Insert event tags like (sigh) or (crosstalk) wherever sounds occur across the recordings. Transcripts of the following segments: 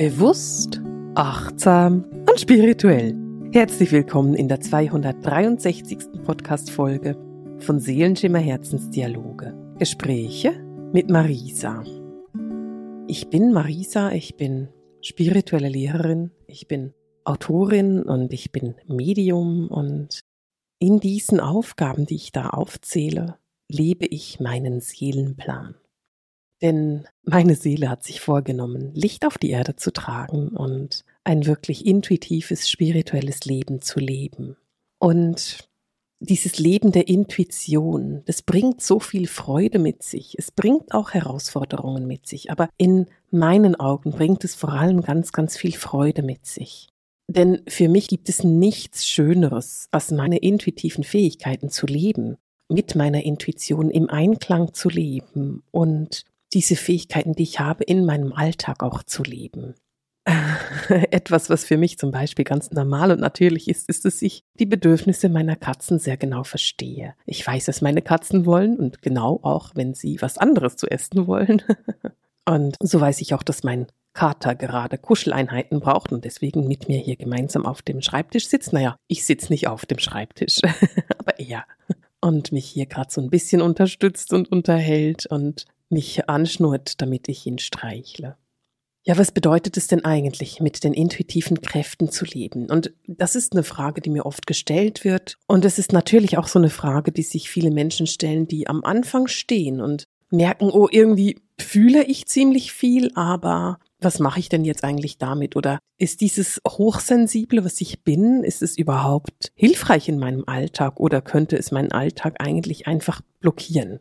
Bewusst, achtsam und spirituell. Herzlich willkommen in der 263. Podcast-Folge von Seelenschimmer Herzensdialoge. Gespräche mit Marisa. Ich bin Marisa, ich bin spirituelle Lehrerin, ich bin Autorin und ich bin Medium und in diesen Aufgaben, die ich da aufzähle, lebe ich meinen Seelenplan. Denn meine Seele hat sich vorgenommen, Licht auf die Erde zu tragen und ein wirklich intuitives, spirituelles Leben zu leben. Und dieses Leben der Intuition, das bringt so viel Freude mit sich. Es bringt auch Herausforderungen mit sich. Aber in meinen Augen bringt es vor allem ganz, ganz viel Freude mit sich. Denn für mich gibt es nichts Schöneres, als meine intuitiven Fähigkeiten zu leben, mit meiner Intuition im Einklang zu leben und diese Fähigkeiten, die ich habe, in meinem Alltag auch zu leben. (laughs) Etwas, was für mich zum Beispiel ganz normal und natürlich ist, ist, dass ich die Bedürfnisse meiner Katzen sehr genau verstehe. Ich weiß, was meine Katzen wollen und genau auch, wenn sie was anderes zu essen wollen. (laughs) Und so weiß ich auch, dass mein Kater gerade Kuscheleinheiten braucht und deswegen mit mir hier gemeinsam auf dem Schreibtisch sitzt. Naja, ich sitze nicht auf dem Schreibtisch, (laughs) aber er. Und mich hier gerade so ein bisschen unterstützt und unterhält und mich anschnurrt, damit ich ihn streichle. Ja, was bedeutet es denn eigentlich, mit den intuitiven Kräften zu leben? Und das ist eine Frage, die mir oft gestellt wird. Und es ist natürlich auch so eine Frage, die sich viele Menschen stellen, die am Anfang stehen und merken, oh, irgendwie fühle ich ziemlich viel, aber was mache ich denn jetzt eigentlich damit? Oder ist dieses Hochsensible, was ich bin, ist es überhaupt hilfreich in meinem Alltag oder könnte es meinen Alltag eigentlich einfach blockieren?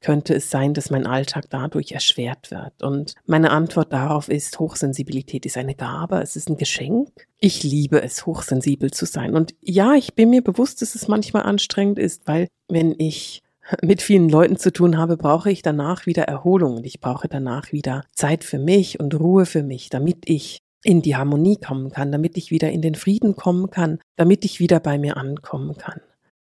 Könnte es sein, dass mein Alltag dadurch erschwert wird. Und meine Antwort darauf ist, Hochsensibilität ist eine Gabe, es ist ein Geschenk. Ich liebe es, hochsensibel zu sein. Und ja, ich bin mir bewusst, dass es manchmal anstrengend ist, weil wenn ich (laughs) mit vielen Leuten zu tun habe, brauche ich danach wieder Erholung und ich brauche danach wieder Zeit für mich und Ruhe für mich, damit ich in die Harmonie kommen kann, damit ich wieder in den Frieden kommen kann, damit ich wieder bei mir ankommen kann.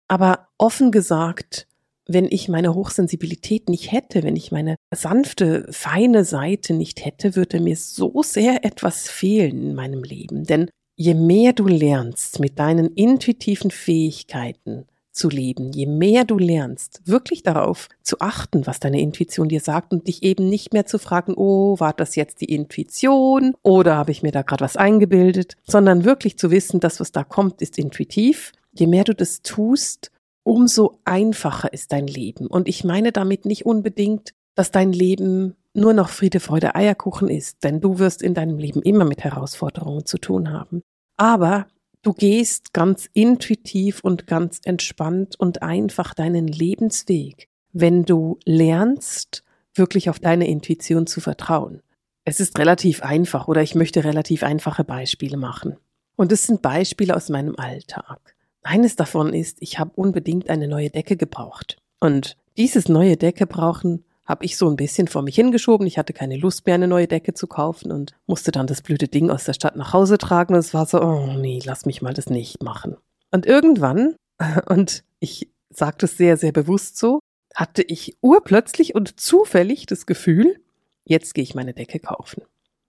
Aber offen gesagt, wenn ich meine Hochsensibilität nicht hätte, wenn ich meine sanfte, feine Seite nicht hätte, würde mir so sehr etwas fehlen in meinem Leben. Denn je mehr du lernst, mit deinen intuitiven Fähigkeiten zu leben, je mehr du lernst, wirklich darauf zu achten, was deine Intuition dir sagt und dich eben nicht mehr zu fragen, oh, war das jetzt die Intuition oder habe ich mir da gerade was eingebildet, sondern wirklich zu wissen, das, was da kommt, ist intuitiv. Je mehr du das tust, umso einfacher ist dein Leben. Und ich meine damit nicht unbedingt, dass dein Leben nur noch Friede, Freude, Eierkuchen ist, denn du wirst in deinem Leben immer mit Herausforderungen zu tun haben. Aber du gehst ganz intuitiv und ganz entspannt und einfach deinen Lebensweg, wenn du lernst, wirklich auf deine Intuition zu vertrauen. Es ist relativ einfach oder ich möchte relativ einfache Beispiele machen. Und es sind Beispiele aus meinem Alltag. Eines davon ist, ich habe unbedingt eine neue Decke gebraucht. Und dieses neue Decke brauchen habe ich so ein bisschen vor mich hingeschoben. Ich hatte keine Lust mehr, eine neue Decke zu kaufen und musste dann das blöde Ding aus der Stadt nach Hause tragen. Und es war so, oh nee, lass mich mal das nicht machen. Und irgendwann, (laughs) und ich sage das sehr, sehr bewusst so, hatte ich urplötzlich und zufällig das Gefühl, jetzt gehe ich meine Decke kaufen.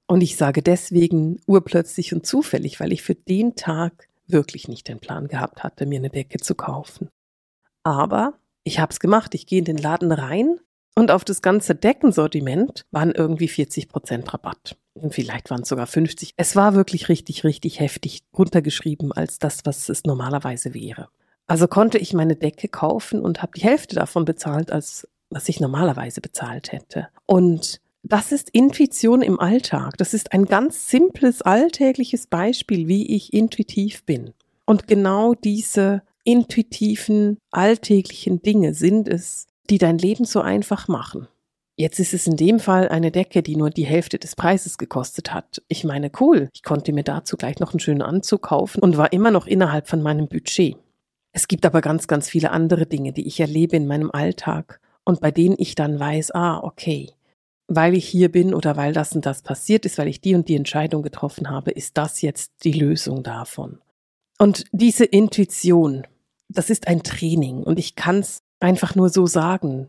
Und ich sage deswegen urplötzlich und zufällig, weil ich für den Tag wirklich nicht den Plan gehabt hatte, mir eine Decke zu kaufen. Aber ich habe es gemacht. Ich gehe in den Laden rein und auf das ganze Deckensortiment waren irgendwie 40 Prozent Rabatt. Und vielleicht waren es sogar 50. Es war wirklich richtig, richtig heftig runtergeschrieben als das, was es normalerweise wäre. Also konnte ich meine Decke kaufen und habe die Hälfte davon bezahlt, als was ich normalerweise bezahlt hätte. Und das ist Intuition im Alltag. Das ist ein ganz simples, alltägliches Beispiel, wie ich intuitiv bin. Und genau diese intuitiven, alltäglichen Dinge sind es, die dein Leben so einfach machen. Jetzt ist es in dem Fall eine Decke, die nur die Hälfte des Preises gekostet hat. Ich meine, cool. Ich konnte mir dazu gleich noch einen schönen Anzug kaufen und war immer noch innerhalb von meinem Budget. Es gibt aber ganz, ganz viele andere Dinge, die ich erlebe in meinem Alltag und bei denen ich dann weiß, ah, okay, weil ich hier bin oder weil das und das passiert ist, weil ich die und die Entscheidung getroffen habe, ist das jetzt die Lösung davon. Und diese Intuition, das ist ein Training und ich kann es einfach nur so sagen.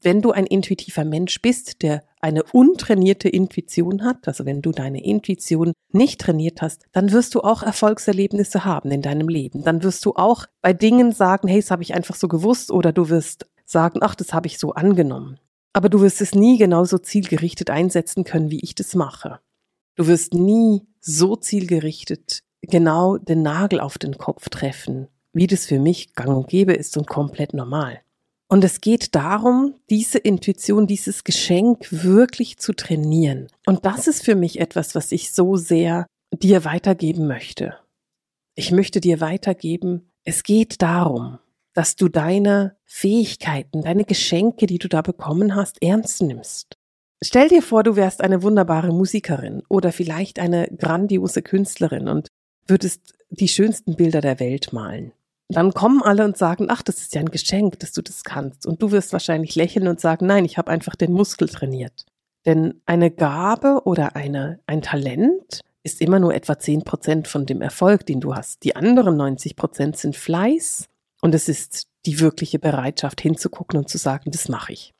wenn du ein intuitiver Mensch bist, der eine untrainierte Intuition hat, also wenn du deine Intuition nicht trainiert hast, dann wirst du auch Erfolgserlebnisse haben in deinem Leben. Dann wirst du auch bei Dingen sagen, hey, das habe ich einfach so gewusst oder du wirst sagen, ach, das habe ich so angenommen. Aber du wirst es nie genauso zielgerichtet einsetzen können, wie ich das mache. Du wirst nie so zielgerichtet genau den Nagel auf den Kopf treffen, wie das für mich gang und gäbe ist und komplett normal. Und es geht darum, diese Intuition, dieses Geschenk wirklich zu trainieren. Und das ist für mich etwas, was ich so sehr dir weitergeben möchte. Ich möchte dir weitergeben, es geht darum, dass du deine Fähigkeiten, deine Geschenke, die du da bekommen hast, ernst nimmst. Stell dir vor, du wärst eine wunderbare Musikerin oder vielleicht eine grandiose Künstlerin und würdest die schönsten Bilder der Welt malen. Dann kommen alle und sagen, ach, das ist ja ein Geschenk, dass du das kannst. Und du wirst wahrscheinlich lächeln und sagen, nein, ich habe einfach den Muskel trainiert. Denn eine Gabe oder eine, ein Talent ist immer nur etwa 10 Prozent von dem Erfolg, den du hast. Die anderen 90 Prozent sind Fleiß und es ist die wirkliche Bereitschaft hinzugucken und zu sagen, das mache ich.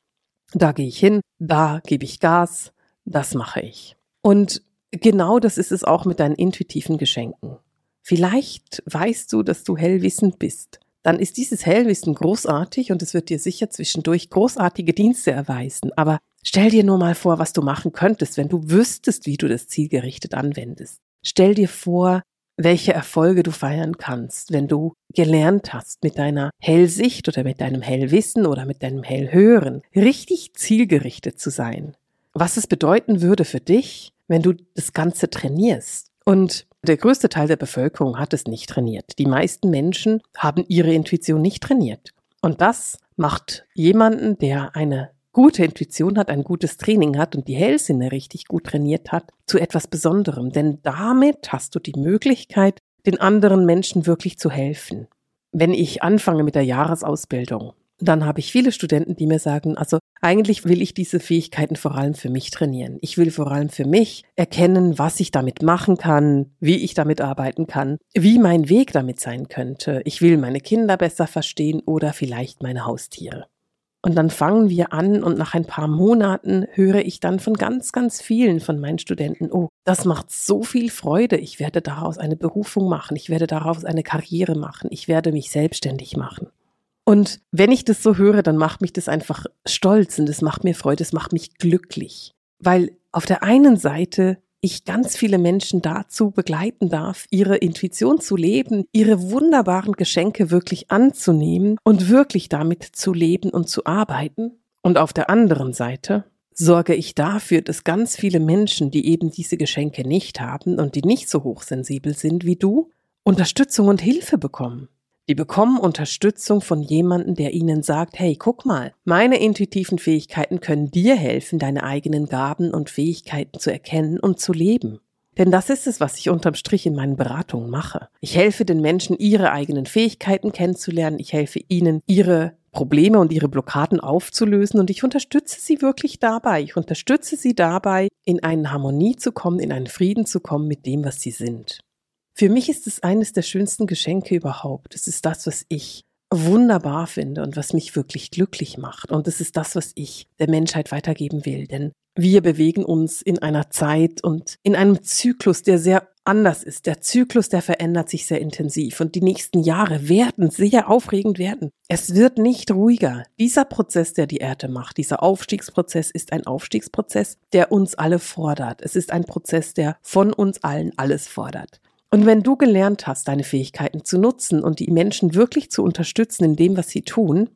Da gehe ich hin, da gebe ich Gas, das mache ich. Und genau das ist es auch mit deinen intuitiven Geschenken. Vielleicht weißt du, dass du hellwissend bist. Dann ist dieses Hellwissen großartig und es wird dir sicher zwischendurch großartige Dienste erweisen. Aber stell dir nur mal vor, was du machen könntest, wenn du wüsstest, wie du das zielgerichtet anwendest. Stell dir vor, welche Erfolge du feiern kannst, wenn du gelernt hast, mit deiner Hellsicht oder mit deinem Hellwissen oder mit deinem Hellhören richtig zielgerichtet zu sein. Was es bedeuten würde für dich, wenn du das Ganze trainierst. Und der größte Teil der Bevölkerung hat es nicht trainiert. Die meisten Menschen haben ihre Intuition nicht trainiert. Und das macht jemanden, der eine gute Intuition hat, ein gutes Training hat und die Hellsinne richtig gut trainiert hat, zu etwas Besonderem. Denn damit hast du die Möglichkeit, den anderen Menschen wirklich zu helfen. Wenn ich anfange mit der Jahresausbildung, dann habe ich viele Studenten, die mir sagen, also eigentlich will ich diese Fähigkeiten vor allem für mich trainieren. Ich will vor allem für mich erkennen, was ich damit machen kann, wie ich damit arbeiten kann, wie mein Weg damit sein könnte. Ich will meine Kinder besser verstehen oder vielleicht meine Haustiere. Und dann fangen wir an und nach ein paar Monaten höre ich dann von ganz, ganz vielen von meinen Studenten, oh, das macht so viel Freude. Ich werde daraus eine Berufung machen. Ich werde daraus eine Karriere machen. Ich werde mich selbstständig machen. Und wenn ich das so höre, dann macht mich das einfach stolz und das macht mir Freude, das macht mich glücklich. Weil auf der einen Seite ich ganz viele Menschen dazu begleiten darf, ihre Intuition zu leben, ihre wunderbaren Geschenke wirklich anzunehmen und wirklich damit zu leben und zu arbeiten. Und auf der anderen Seite sorge ich dafür, dass ganz viele Menschen, die eben diese Geschenke nicht haben und die nicht so hochsensibel sind wie du, Unterstützung und Hilfe bekommen. Die bekommen Unterstützung von jemandem, der ihnen sagt, hey, guck mal, meine intuitiven Fähigkeiten können dir helfen, deine eigenen Gaben und Fähigkeiten zu erkennen und zu leben. Denn das ist es, was ich unterm Strich in meinen Beratungen mache. Ich helfe den Menschen, ihre eigenen Fähigkeiten kennenzulernen. Ich helfe ihnen, ihre Probleme und ihre Blockaden aufzulösen und ich unterstütze sie wirklich dabei. Ich unterstütze sie dabei, in eine Harmonie zu kommen, in einen Frieden zu kommen mit dem, was sie sind. Für mich ist es eines der schönsten Geschenke überhaupt. Es ist das, was ich wunderbar finde und was mich wirklich glücklich macht. Und es ist das, was ich der Menschheit weitergeben will. Denn wir bewegen uns in einer Zeit und in einem Zyklus, der sehr anders ist. Der Zyklus, der verändert sich sehr intensiv und die nächsten Jahre werden sehr aufregend werden. Es wird nicht ruhiger. Dieser Prozess, der die Erde macht, dieser Aufstiegsprozess ist ein Aufstiegsprozess, der uns alle fordert. Es ist ein Prozess, der von uns allen alles fordert. Und wenn du gelernt hast, deine Fähigkeiten zu nutzen und die Menschen wirklich zu unterstützen in dem, was sie tun,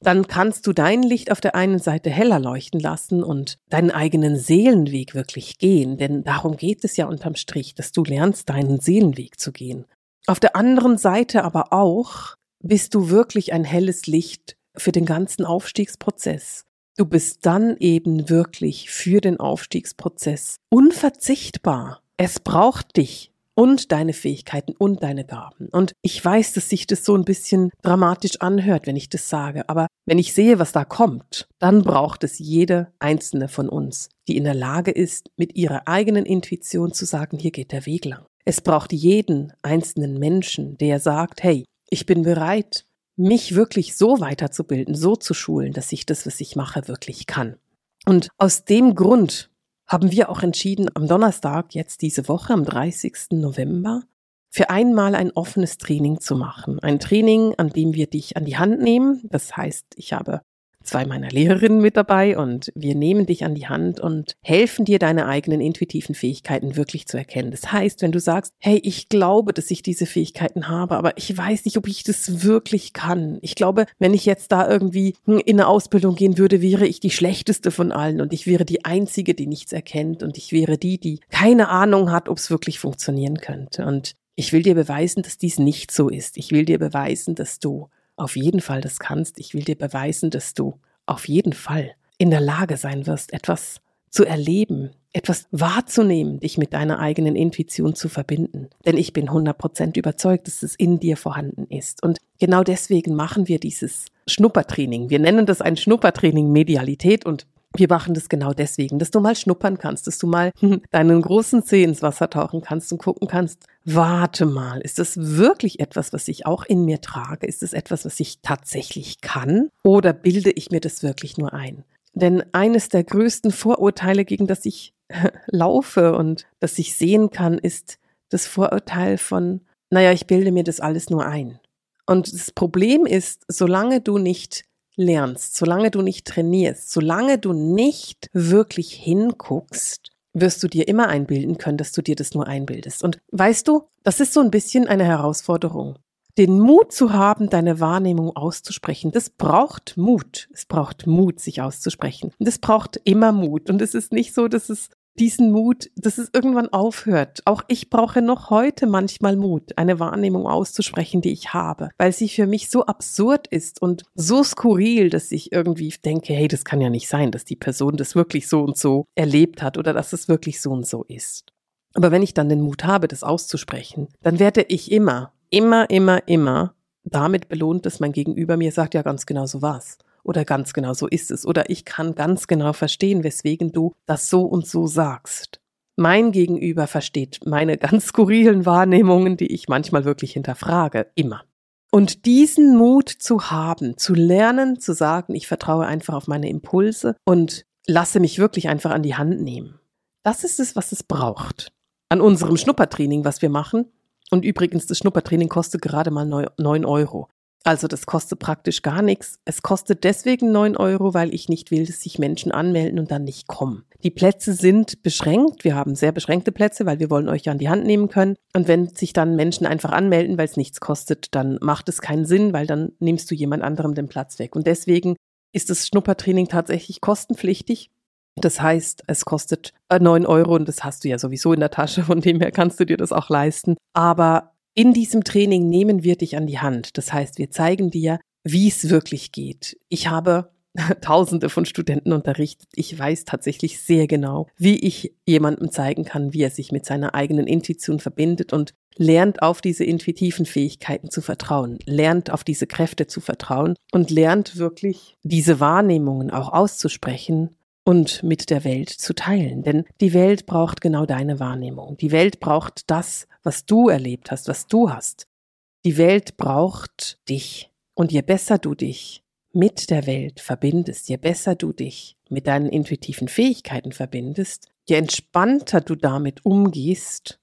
dann kannst du dein Licht auf der einen Seite heller leuchten lassen und deinen eigenen Seelenweg wirklich gehen, denn darum geht es ja unterm Strich, dass du lernst, deinen Seelenweg zu gehen. Auf der anderen Seite aber auch bist du wirklich ein helles Licht für den ganzen Aufstiegsprozess. Du bist dann eben wirklich für den Aufstiegsprozess unverzichtbar. Es braucht dich und deine Fähigkeiten und deine Gaben. Und ich weiß, dass sich das so ein bisschen dramatisch anhört, wenn ich das sage, aber wenn ich sehe, was da kommt, dann braucht es jede einzelne von uns, die in der Lage ist, mit ihrer eigenen Intuition zu sagen, hier geht der Weg lang. Es braucht jeden einzelnen Menschen, der sagt, hey, ich bin bereit, mich wirklich so weiterzubilden, so zu schulen, dass ich das, was ich mache, wirklich kann. Und aus dem Grund haben wir auch entschieden, am Donnerstag, jetzt diese Woche, am 30. November, für einmal ein offenes Training zu machen. Ein Training, an dem wir dich an die Hand nehmen. Das heißt, ich habe zwei meiner Lehrerinnen mit dabei und wir nehmen dich an die Hand und helfen dir, deine eigenen intuitiven Fähigkeiten wirklich zu erkennen. Das heißt, wenn du sagst, hey, ich glaube, dass ich diese Fähigkeiten habe, aber ich weiß nicht, ob ich das wirklich kann. Ich glaube, wenn ich jetzt da irgendwie in eine Ausbildung gehen würde, wäre ich die schlechteste von allen und ich wäre die einzige, die nichts erkennt und ich wäre die, die keine Ahnung hat, ob es wirklich funktionieren könnte. Und ich will dir beweisen, dass dies nicht so ist. Ich will dir beweisen, dass du auf jeden Fall das kannst. Ich will dir beweisen, dass du auf jeden Fall in der Lage sein wirst, etwas zu erleben, etwas wahrzunehmen, dich mit deiner eigenen Intuition zu verbinden. Denn ich bin 100% überzeugt, dass es in dir vorhanden ist. Und genau deswegen machen wir dieses Schnuppertraining. Wir nennen das ein Schnuppertraining Medialität und wir machen das genau deswegen, dass du mal schnuppern kannst, dass du mal (laughs) deinen großen Zeh ins Wasser tauchen kannst und gucken kannst, warte mal, ist das wirklich etwas, was ich auch in mir trage? Ist es etwas, was ich tatsächlich kann? Oder bilde ich mir das wirklich nur ein? Denn eines der größten Vorurteile, gegen das ich (laughs) laufe und das ich sehen kann, ist das Vorurteil von, naja, ich bilde mir das alles nur ein. Und das Problem ist, solange du nicht lernst, solange du nicht trainierst, solange du nicht wirklich hinguckst, wirst du dir immer einbilden können, dass du dir das nur einbildest. Und weißt du, das ist so ein bisschen eine Herausforderung. Den Mut zu haben, deine Wahrnehmung auszusprechen, das braucht Mut. Es braucht Mut, sich auszusprechen. Und es braucht immer Mut. Und es ist nicht so, dass es diesen Mut, dass es irgendwann aufhört. Auch ich brauche noch heute manchmal Mut, eine Wahrnehmung auszusprechen, die ich habe, weil sie für mich so absurd ist und so skurril, dass ich irgendwie denke, hey, das kann ja nicht sein, dass die Person das wirklich so und so erlebt hat oder dass es wirklich so und so ist. Aber wenn ich dann den Mut habe, das auszusprechen, dann werde ich immer, immer, immer, immer damit belohnt, dass mein Gegenüber mir sagt, ja ganz genau so was oder ganz genau so ist es oder ich kann ganz genau verstehen, weswegen du das so und so sagst. Mein Gegenüber versteht meine (laughs) ganz skurrilen Wahrnehmungen, die ich manchmal wirklich hinterfrage, immer. Und diesen Mut zu haben, zu lernen, zu sagen, ich vertraue einfach auf meine Impulse und lasse mich wirklich einfach an die Hand nehmen. Das ist es, was es braucht. An unserem Schnuppertraining, was wir machen. Und übrigens, das Schnuppertraining kostet gerade mal neun Euro. Also das kostet praktisch gar nichts. Es kostet deswegen neun Euro, weil ich nicht will, dass sich Menschen anmelden und dann nicht kommen. Die Plätze sind beschränkt. Wir haben sehr beschränkte Plätze, weil wir wollen euch ja an die Hand nehmen können. Und wenn sich dann Menschen einfach anmelden, weil es nichts kostet, dann macht es keinen Sinn, weil dann nimmst du jemand anderem den Platz weg. Und deswegen ist das Schnuppertraining tatsächlich kostenpflichtig. Das heißt, es kostet äh, neun Euro und das hast du ja sowieso in der Tasche, von dem her kannst du dir das auch leisten. Aber in diesem Training nehmen wir dich an die Hand. Das heißt, wir zeigen dir, wie es wirklich geht. Ich habe (laughs) Tausende von Studenten unterrichtet. Ich weiß tatsächlich sehr genau, wie ich jemandem zeigen kann, wie er sich mit seiner eigenen Intuition verbindet und lernt auf diese intuitiven Fähigkeiten zu vertrauen, lernt auf diese Kräfte zu vertrauen und lernt wirklich diese Wahrnehmungen auch auszusprechen und mit der Welt zu teilen. Denn die Welt braucht genau deine Wahrnehmung. Die Welt braucht das, was du erlebt hast, was du hast. Die Welt braucht dich. Und je besser du dich mit der Welt verbindest, je besser du dich mit deinen intuitiven Fähigkeiten verbindest, je entspannter du damit umgehst,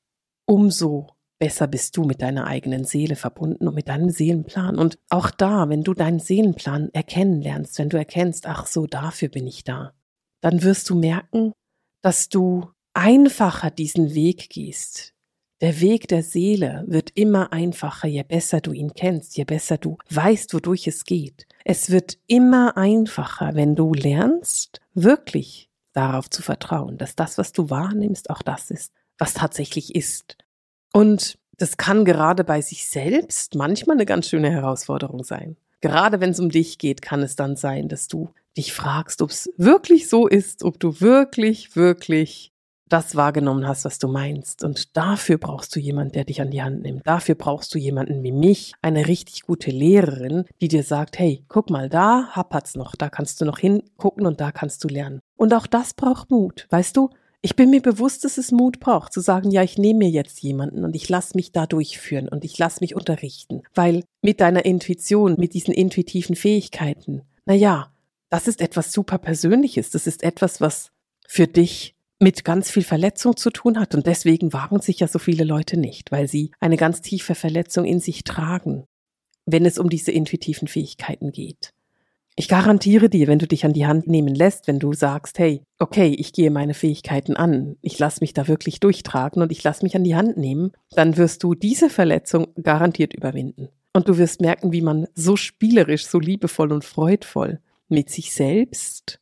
umso besser bist du mit deiner eigenen Seele verbunden und mit deinem Seelenplan. Und auch da, wenn du deinen Seelenplan erkennen lernst, wenn du erkennst, ach so, dafür bin ich da, dann wirst du merken, dass du einfacher diesen Weg gehst. Der Weg der Seele wird immer einfacher, je besser du ihn kennst, je besser du weißt, wodurch es geht. Es wird immer einfacher, wenn du lernst, wirklich darauf zu vertrauen, dass das, was du wahrnimmst, auch das ist, was tatsächlich ist. Und das kann gerade bei sich selbst manchmal eine ganz schöne Herausforderung sein. Gerade wenn es um dich geht, kann es dann sein, dass du dich fragst, ob es wirklich so ist, ob du wirklich, wirklich das wahrgenommen hast, was du meinst. Und dafür brauchst du jemanden, der dich an die Hand nimmt. Dafür brauchst du jemanden wie mich, eine richtig gute Lehrerin, die dir sagt, hey, guck mal, da happert's noch, da kannst du noch hingucken und da kannst du lernen. Und auch das braucht Mut. Weißt du, Ich bin mir bewusst, dass es Mut braucht, zu sagen, ja, ich nehme mir jetzt jemanden und ich lasse mich da durchführen und ich lasse mich unterrichten. Weil mit deiner Intuition, mit diesen intuitiven Fähigkeiten, na ja, das ist etwas super Persönliches. Das ist etwas, was für dich mit ganz viel Verletzung zu tun hat. Und deswegen wagen sich ja so viele Leute nicht, weil sie eine ganz tiefe Verletzung in sich tragen, wenn es um diese intuitiven Fähigkeiten geht. Ich garantiere dir, wenn du dich an die Hand nehmen lässt, wenn du sagst, hey, okay, ich gehe meine Fähigkeiten an, ich lasse mich da wirklich durchtragen und ich lasse mich an die Hand nehmen, dann wirst du diese Verletzung garantiert überwinden. Und du wirst merken, wie man so spielerisch, so liebevoll und freudvoll mit sich selbst,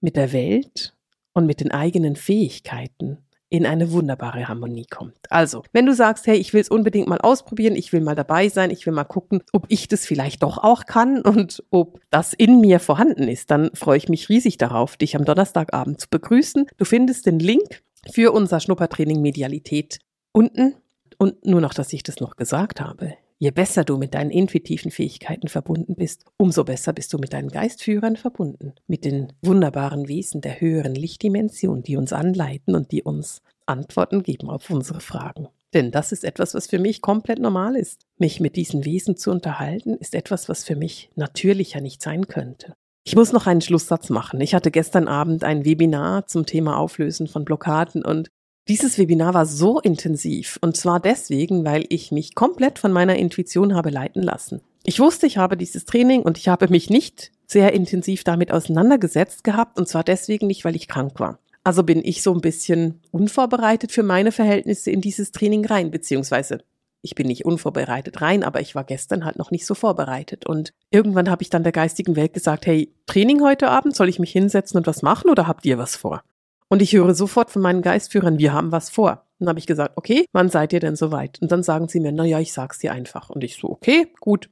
mit der Welt und mit den eigenen Fähigkeiten in eine wunderbare Harmonie kommt. Also, wenn du sagst, hey, ich will es unbedingt mal ausprobieren, ich will mal dabei sein, ich will mal gucken, ob ich das vielleicht doch auch kann und ob das in mir vorhanden ist, dann freue ich mich riesig darauf, dich am Donnerstagabend zu begrüßen. Du findest den Link für unser Schnuppertraining Medialität unten. Und nur noch, dass ich das noch gesagt habe. Je besser du mit deinen intuitiven Fähigkeiten verbunden bist, umso besser bist du mit deinen Geistführern verbunden, mit den wunderbaren Wesen der höheren Lichtdimension, die uns anleiten und die uns Antworten geben auf unsere Fragen. Denn das ist etwas, was für mich komplett normal ist. Mich mit diesen Wesen zu unterhalten, ist etwas, was für mich natürlicher nicht sein könnte. Ich muss noch einen Schlusssatz machen. Ich hatte gestern Abend ein Webinar zum Thema Auflösen von Blockaden und dieses Webinar war so intensiv und zwar deswegen, weil ich mich komplett von meiner Intuition habe leiten lassen. Ich wusste, ich habe dieses Training und ich habe mich nicht sehr intensiv damit auseinandergesetzt gehabt und zwar deswegen nicht, weil ich krank war. Also bin ich so ein bisschen unvorbereitet für meine Verhältnisse in dieses Training rein, beziehungsweise ich bin nicht unvorbereitet rein, aber ich war gestern halt noch nicht so vorbereitet. Und irgendwann habe ich dann der geistigen Welt gesagt, hey, Training heute Abend, soll ich mich hinsetzen und was machen oder habt ihr was vor? Und ich höre sofort von meinen Geistführern, wir haben was vor. Dann habe ich gesagt, okay, wann seid ihr denn soweit? Und dann sagen sie mir, na ja, ich sag's dir einfach. Und ich so, okay, gut.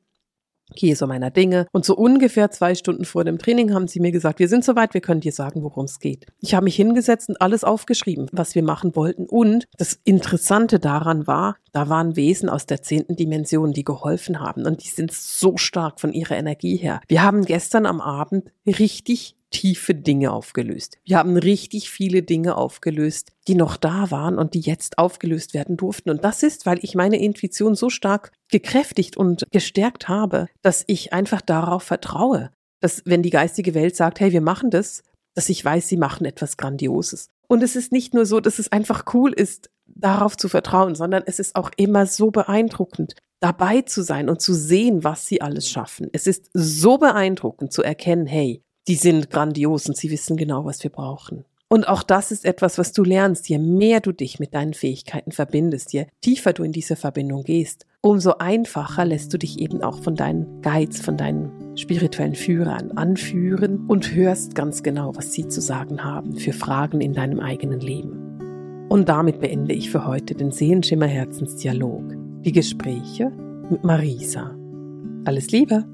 Gehe so meiner Dinge. Und so ungefähr zwei Stunden vor dem Training haben sie mir gesagt, wir sind soweit, wir können dir sagen, worum es geht. Ich habe mich hingesetzt und alles aufgeschrieben, was wir machen wollten. Und das Interessante daran war, da waren Wesen aus der zehnten Dimension, die geholfen haben. Und die sind so stark von ihrer Energie her. Wir haben gestern am Abend richtig tiefe Dinge aufgelöst. Wir haben richtig viele Dinge aufgelöst, die noch da waren und die jetzt aufgelöst werden durften. Und das ist, weil ich meine Intuition so stark gekräftigt und gestärkt habe, dass ich einfach darauf vertraue, dass wenn die geistige Welt sagt, hey, wir machen das, dass ich weiß, sie machen etwas Grandioses. Und es ist nicht nur so, dass es einfach cool ist, darauf zu vertrauen, sondern es ist auch immer so beeindruckend, dabei zu sein und zu sehen, was sie alles schaffen. Es ist so beeindruckend zu erkennen, hey, die sind grandios und sie wissen genau, was wir brauchen. Und auch das ist etwas, was du lernst. Je mehr du dich mit deinen Fähigkeiten verbindest, je tiefer du in diese Verbindung gehst, umso einfacher lässt du dich eben auch von deinen Guides, von deinen spirituellen Führern anführen und hörst ganz genau, was sie zu sagen haben für Fragen in deinem eigenen Leben. Und damit beende ich für heute den Sehenschimmer Herzensdialog, die Gespräche mit Marisa. Alles Liebe!